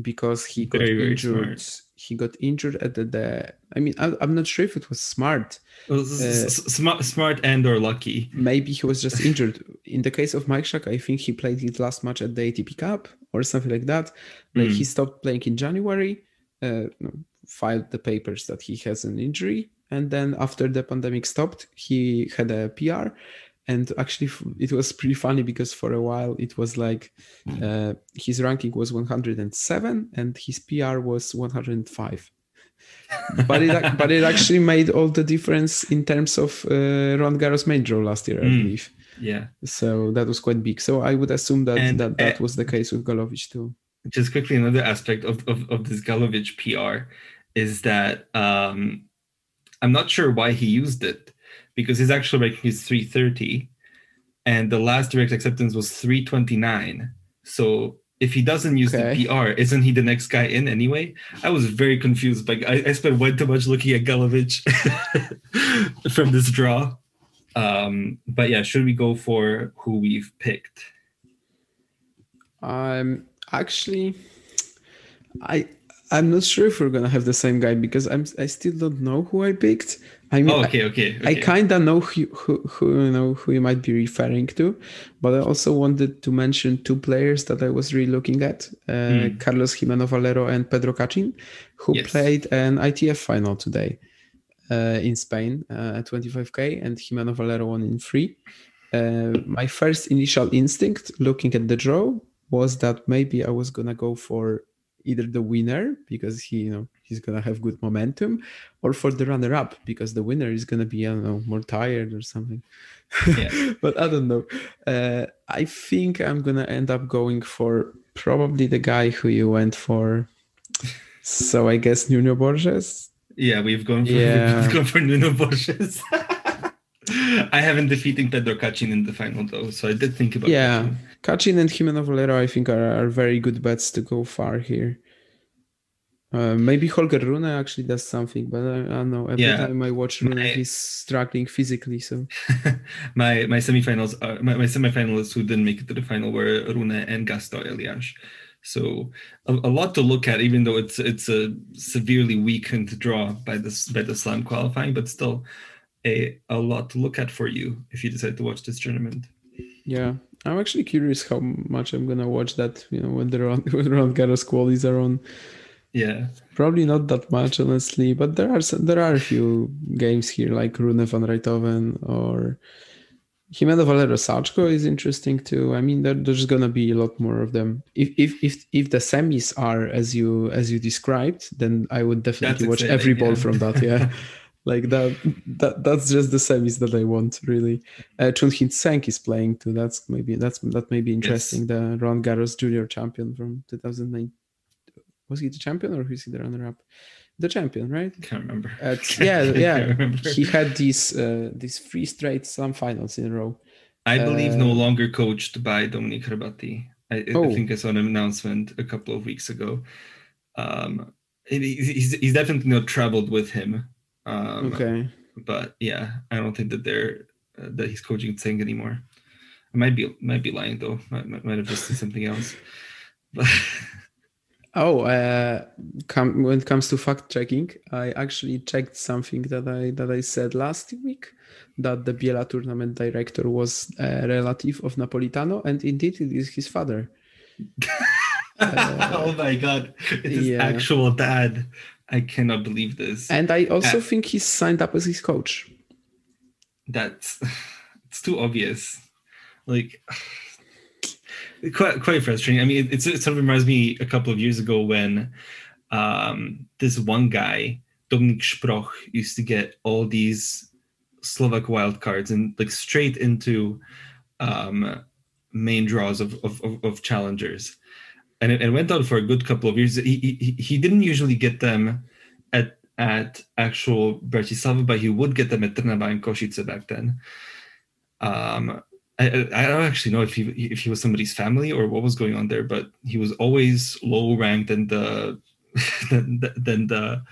Speaker 2: because he got very, injured. he got injured at the, the I mean, I, am not sure if it was smart.
Speaker 3: uh, smart, smart and or lucky.
Speaker 2: Maybe he was just injured. In the case of Majchrzak, I think he played his last match at the ATP Cup or something like that. Like mm. he stopped playing in January, filed the papers that he has an injury, and then after the pandemic stopped, he had a PR, and actually it was pretty funny because for a while it was like uh, his ranking was 107 and his pr was 105 but it but it actually made all the difference in terms of uh, Roland Garros main draw last year, I mm. believe.
Speaker 3: Yeah.
Speaker 2: So that was quite big. So I would assume that and, that, that uh, was the case with Galovic too.
Speaker 3: Just quickly, another aspect of, of, of this Galovic PR is that um, I'm not sure why he used it because his actual ranking is 330 and the last direct acceptance was 329 so if he doesn't use okay. the PR, isn't he the next guy in anyway? I was very confused. Like I, I spent way too much looking at Galovic from this draw. Um, but yeah, should we go for who we've picked?
Speaker 2: Um, actually, I I'm not sure if we're gonna have the same guy because I'm I still don't know who I picked. I
Speaker 3: mean, oh, okay, okay, okay.
Speaker 2: I kind of know who, who, who you know who you might be referring to, but I also wanted to mention two players that I was really looking at: uh, mm. Carlos Gimeno Valero and Pedro Cachin, who yes. played an ITF final today uh, in Spain uh, at 25k, and Gimeno Valero won in three. Uh, my first initial instinct, looking at the draw, was that maybe I was gonna go for either the winner because he you know he's gonna have good momentum, or for the runner up because the winner is gonna be I don't know more tired or something.
Speaker 3: Yeah.
Speaker 2: but I don't know. Uh, I think I'm gonna end up going for probably the guy who you went for. So I guess Nuno Borges.
Speaker 3: Yeah, we've gone for,
Speaker 2: Yeah.
Speaker 3: we've gone for Nuno Borges. I haven't defeating Pedro Cachin in the final though, so I did think about
Speaker 2: Yeah,
Speaker 3: Cachin.
Speaker 2: Cachin and Gimeno Valero, I think, are, are very good bets to go far here. Uh, maybe Holger Rune actually does something, but I, I don't know. Every
Speaker 3: Yeah.
Speaker 2: time I watch Rune,
Speaker 3: My-
Speaker 2: he's struggling physically. So
Speaker 3: my my semifinals are my, my semifinalists who didn't make it to the final were Rune and Gastão Elias. So a, a lot to look at, even though it's it's a severely weakened draw by this by the slam qualifying, but still a a lot to look at for you if you decide to watch this tournament.
Speaker 2: yeah, I'm actually curious how much I'm gonna watch that. You know, when the round when Roland Garros qualies are on.
Speaker 3: Yeah,
Speaker 2: Probably not that much, honestly, but there are some, there are a few games here like Rune van Rijthoven or Gimeno Valero Sachko is interesting too. I mean, there, there's gonna be a lot more of them. If if if if the semis are as you as you described, then I would definitely
Speaker 3: That's
Speaker 2: watch every ball
Speaker 3: yeah.
Speaker 2: from that. Yeah. Like that, that that's just the semis that I want really. Uh, Chun Hsin Tseng is playing too. That's maybe that's that may be interesting. The Roland Garros Junior champion from 2009. Was he the champion or is he the runner-up? The champion, right?
Speaker 3: can't remember.
Speaker 2: Uh,
Speaker 3: Can't-
Speaker 2: yeah, yeah. He had these uh, these three straight slam finals in a row.
Speaker 3: I believe no
Speaker 2: Uh,
Speaker 3: longer coached by Dominik Hrbatý. I, I
Speaker 2: Oh.
Speaker 3: think I saw an announcement a couple of weeks ago. Um, he's, he's definitely not traveled with him. Um,
Speaker 2: Okay.
Speaker 3: But yeah, I don't think that they're uh, that he's coaching Tseng anymore. I might be might be lying though. Might, might, might have just said something else. But
Speaker 2: Oh, uh, come, when it comes to fact checking, I actually checked something that I that I said last week that the Biella tournament director was a relative of Napolitano, and indeed it is his father.
Speaker 3: oh my god, it's his
Speaker 2: yeah.
Speaker 3: actual dad. I cannot believe this.
Speaker 2: And I also think he signed up as his coach.
Speaker 3: that's it's too obvious like quite quite frustrating i mean it, it's, it sort of reminds me a couple of years ago when um this one guy Dominik Sproch used to get all these Slovak wildcards and like straight into um main draws of of, of, of challengers and it, it went on for a good couple of years he, he he didn't usually get them at at actual Bratislava, but he would get them at Trnava and Košice back then. Um, I, I don't actually know if he if he was somebody's family or what was going on there, but he was always low ranked the than, the- than the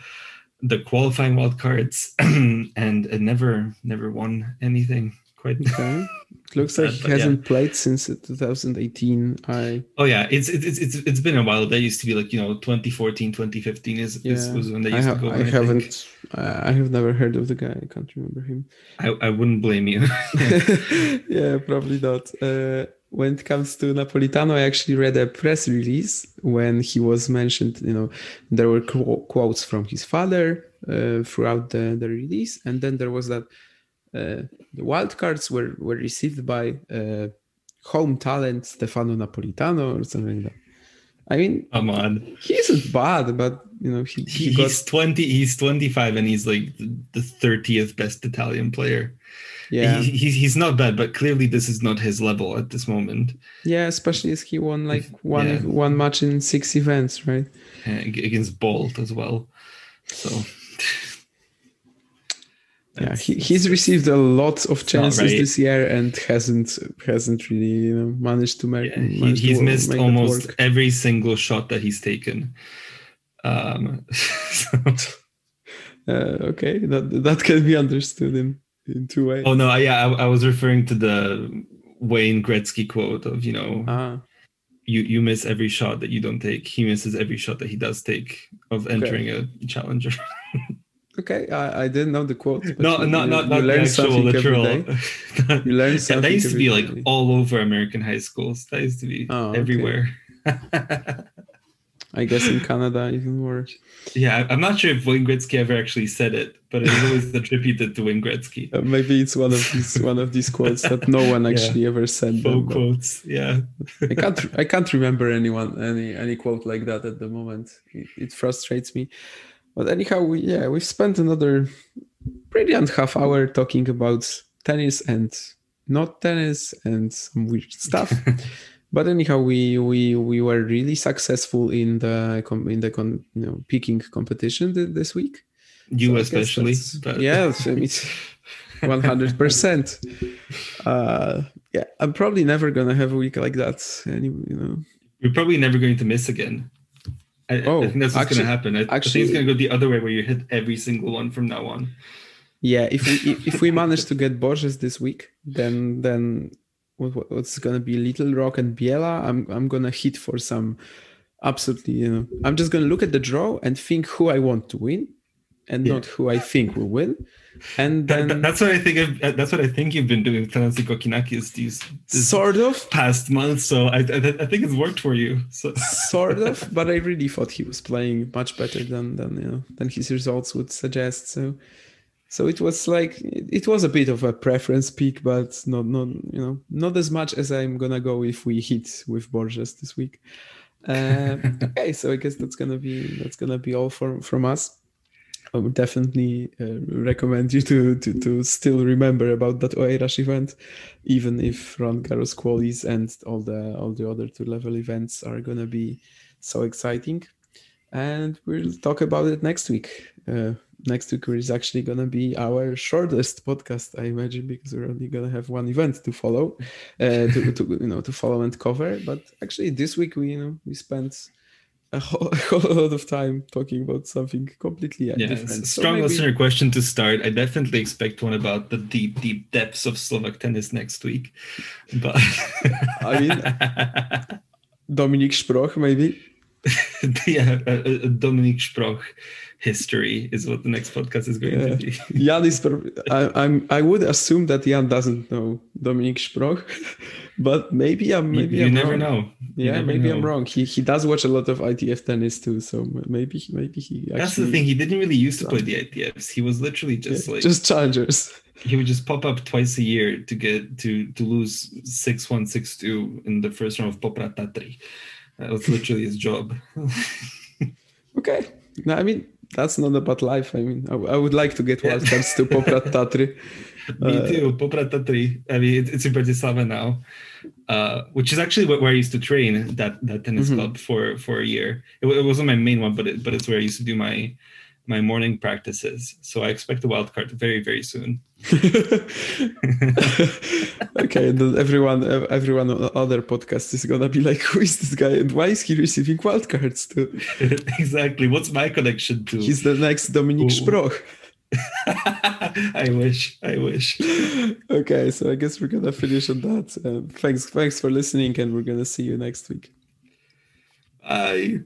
Speaker 3: the qualifying wild cards and, and never never won anything quite.
Speaker 2: Okay. It looks like he hasn't played since 2018. I
Speaker 3: Oh yeah, it's it's it's it's been a while. That used to be like you know 2014, 2015 is, is
Speaker 2: yeah,
Speaker 3: was when they
Speaker 2: I, ha-
Speaker 3: to go.
Speaker 2: I haven't. Uh, I have never heard of the guy. I can't remember him.
Speaker 3: I, I wouldn't blame you.
Speaker 2: yeah, probably not. Uh, when it comes to Napolitano, I actually read a press release when he was mentioned. You know, there were qu- quotes from his father uh, throughout the, the release, and then there was that uh, the wildcards were were received by uh, home talent Stefano Napolitano or something like that. I mean,
Speaker 3: Come on.
Speaker 2: he isn't bad, but you know, he, he
Speaker 3: He-
Speaker 2: got
Speaker 3: he's 20 he's 25 and he's like the 30th best italian player
Speaker 2: yeah,
Speaker 3: he, he's, he's not bad but clearly this is not his level at this moment
Speaker 2: yeah. Especially as he won like one
Speaker 3: Yeah.
Speaker 2: one match in six events, right?
Speaker 3: ag- against bolt as well so
Speaker 2: yeah he, he's received a lot of chances
Speaker 3: right.
Speaker 2: this year and hasn't hasn't really you know managed to make
Speaker 3: yeah, he,
Speaker 2: to
Speaker 3: he's
Speaker 2: wo-
Speaker 3: missed almost every single shot that he's taken um so-
Speaker 2: uh, okay that that can be understood in in two ways
Speaker 3: oh no yeah I, I was referring to the wayne gretzky quote of you know
Speaker 2: ah
Speaker 3: you you miss every shot that you don't take. He misses every shot that he does take of entering a challenger.
Speaker 2: Okay I, I didn't know the quote
Speaker 3: no
Speaker 2: you,
Speaker 3: not not
Speaker 2: you
Speaker 3: not
Speaker 2: learn
Speaker 3: actual literal.
Speaker 2: you learn
Speaker 3: yeah,
Speaker 2: something
Speaker 3: that used to be like
Speaker 2: day.
Speaker 3: all over american high schools. That used to be
Speaker 2: Oh, okay. I guess in Canada even worse.
Speaker 3: Yeah, I'm not sure if Wayne Gretzky ever actually said it, but it's always attributed to Wayne Gretzky.
Speaker 2: Uh, maybe it's one of these one of these quotes that no one actually yeah. ever said.
Speaker 3: Faux quotes, yeah.
Speaker 2: I can't I can't remember anyone any any quote like that at the moment. It, it frustrates me. But anyhow, we yeah we've spent another brilliant half hour talking about tennis and not tennis and some weird stuff. But anyhow, we we we were really successful in the in the con, you know picking competition this week.
Speaker 3: You so especially,
Speaker 2: but... yeah, one hundred percent. Uh, yeah, I'm probably never gonna have a week like that. Any, you know,
Speaker 3: you're probably never going to miss again. I, oh, I think that's what's actually, gonna happen. I, actually, I think it's gonna go the other way, where you hit every single one from now on.
Speaker 2: Yeah, if we if we manage to get Borges this week, then then what's gonna be Little Rock and Biella, I'm I'm gonna hit for some absolutely. You know, I'm just gonna look at the draw and think who I want to win, and yeah. not who I think will win. And then
Speaker 3: that, that's what I think. I've, uh, that's what I think you've been doing with Thanasi Kokkinakis these,
Speaker 2: these sort of
Speaker 3: past months. So I, I, I think it's worked for you. So.
Speaker 2: sort of, but I really thought he was playing much better than than you know than his results would suggest. So so it was like it was a bit of a preference pick but not not you know not as much as i'm gonna go if we hit with borges this week. Uh, okay so i guess that's gonna be that's gonna be all from from us. I would definitely uh, recommend you to, to to still remember about that Oeiras event even if Roland Garros qualies and all the all the other two level events are gonna be so exciting. And we'll talk about it next week. Uh, next week is actually gonna be our shortest podcast, I imagine, because we're only gonna have one event to follow, uh, to, to, you know to follow and cover. But actually, this week we you know we spent a whole, a whole lot of time talking about something completely yeah, different.
Speaker 3: Strong so maybe... listener question to start. I definitely expect one about the deep, deep depths of Slovak tennis next week. But
Speaker 2: I mean, Dominik Sproch, maybe.
Speaker 3: yeah, uh, uh, Dominik Sproch history is what the next podcast is going yeah. to be.
Speaker 2: Jan is. I, am I would assume that Jan doesn't know Dominik Sproch, but maybe I'm. Maybe
Speaker 3: you,
Speaker 2: you I'm
Speaker 3: never
Speaker 2: wrong.
Speaker 3: know.
Speaker 2: You yeah,
Speaker 3: never
Speaker 2: maybe
Speaker 3: know.
Speaker 2: I'm wrong. He he does watch a lot of ITF tennis too, so maybe maybe he. Actually,
Speaker 3: That's the thing. He didn't really used to play the ITFs. He was literally just yeah, like
Speaker 2: just challengers.
Speaker 3: He would just pop up twice a year to get to to lose six one six two in the first round of Poprad Tatry. That was literally his job.
Speaker 2: okay. No, I mean that's not about life. I mean, I, I would like to get wildcards to Poprad Tatry.
Speaker 3: Me uh, too, Poprad Tatry. I mean, it's in Bratislava now, uh, which is actually where I used to train that that tennis mm-hmm. club for for a year. It, it, wasn't my main one, but it, but it's where I used to do my my morning practices. So I expect a wild card very very soon.
Speaker 2: okay, and then everyone, everyone on other podcast is gonna be like, "Who is this guy, and why is he receiving wildcards too?"
Speaker 3: exactly. What's my connection to?
Speaker 2: He's the next Dominik Sproch.
Speaker 3: I wish. I wish.
Speaker 2: Okay, so I guess we're gonna finish on that. Uh, thanks, thanks for listening, and we're gonna see you next week.
Speaker 3: Bye.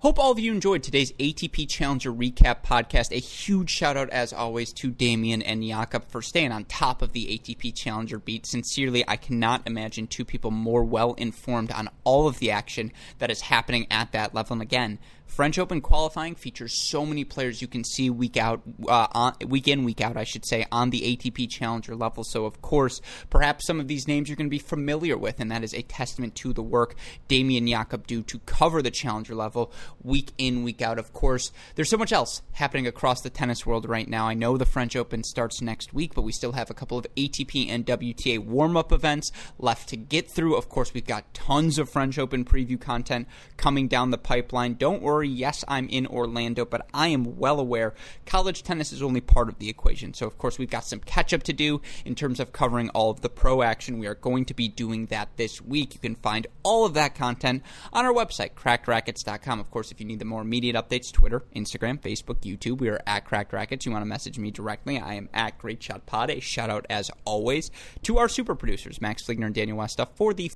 Speaker 1: Hope all of you enjoyed today's ATP Challenger Recap podcast. A huge shout out, as always, to Damian and Jakub for staying on top of the ATP Challenger beat. Sincerely, I cannot imagine two people more well informed on all of the action that is happening at that level. And again, French Open qualifying features so many players you can see week out, uh, on, week in, week out, I should say, on the ATP Challenger level. So, of course, perhaps some of these names you're going to be familiar with, and that is a testament to the work Damian Jakub do to cover the Challenger level week in, week out. Of course, there's so much else happening across the tennis world right now. I know the French Open starts next week, but we still have a couple of ATP and WTA warm up events left to get through. Of course, we've got tons of French Open preview content coming down the pipeline. Don't worry Yes, I'm in Orlando, but I am well aware college tennis is only part of the equation. So, of course, we've got some catch up to do in terms of covering all of the pro action. We are going to be doing that this week. You can find all of that content on our website, crackedracquets.com. Of course, if you need the more immediate updates, Twitter, Instagram, Facebook, YouTube, we are at Cracked Racquets. You want to message me directly, I am at Great Shot Pod. A shout out, as always, to our super producers, Max Fligner and Daniel Westoff, for the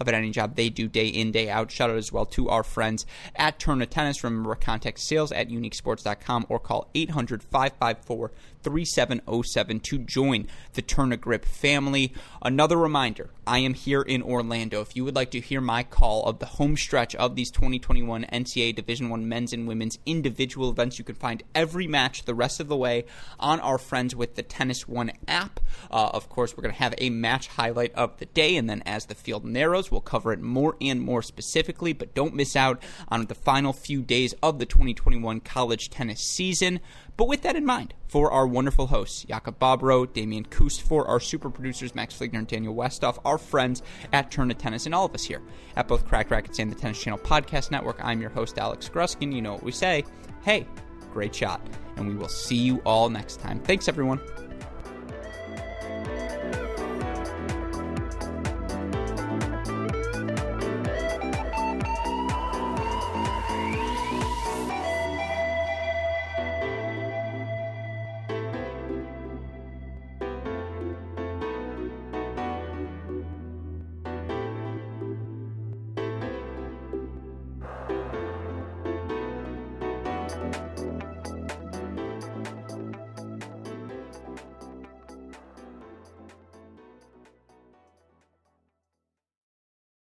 Speaker 1: of at any job they do day in, day out. Shout out as well to our friends at Tourna Tennis. Remember, contact sales at uniquesports.com or call 800 554 3707 to join the Tourna Grip family. Another reminder I am here in Orlando. If you would like to hear my call of the home stretch of these 2021 NCAA Division One men's and women's individual events, you can find every match the rest of the way on our friends with the Tennis One app. Uh, of course, we're going to have a match highlight of the day, and then as the field narrows, we'll cover it more and more specifically. But don't miss out on the final few days of the 2021 college tennis season. But with that in mind, for our wonderful hosts, Jakub Bobro, Damian Kust, for our super producers, Max Fligner and Daniel Westoff, our friends at Tourna Tennis, and all of us here at both Cracked Racquets and the Tennis Channel Podcast Network, I'm your host, Alex Gruskin. You know what we say. Hey, great shot. And we will see you all next time. Thanks, everyone.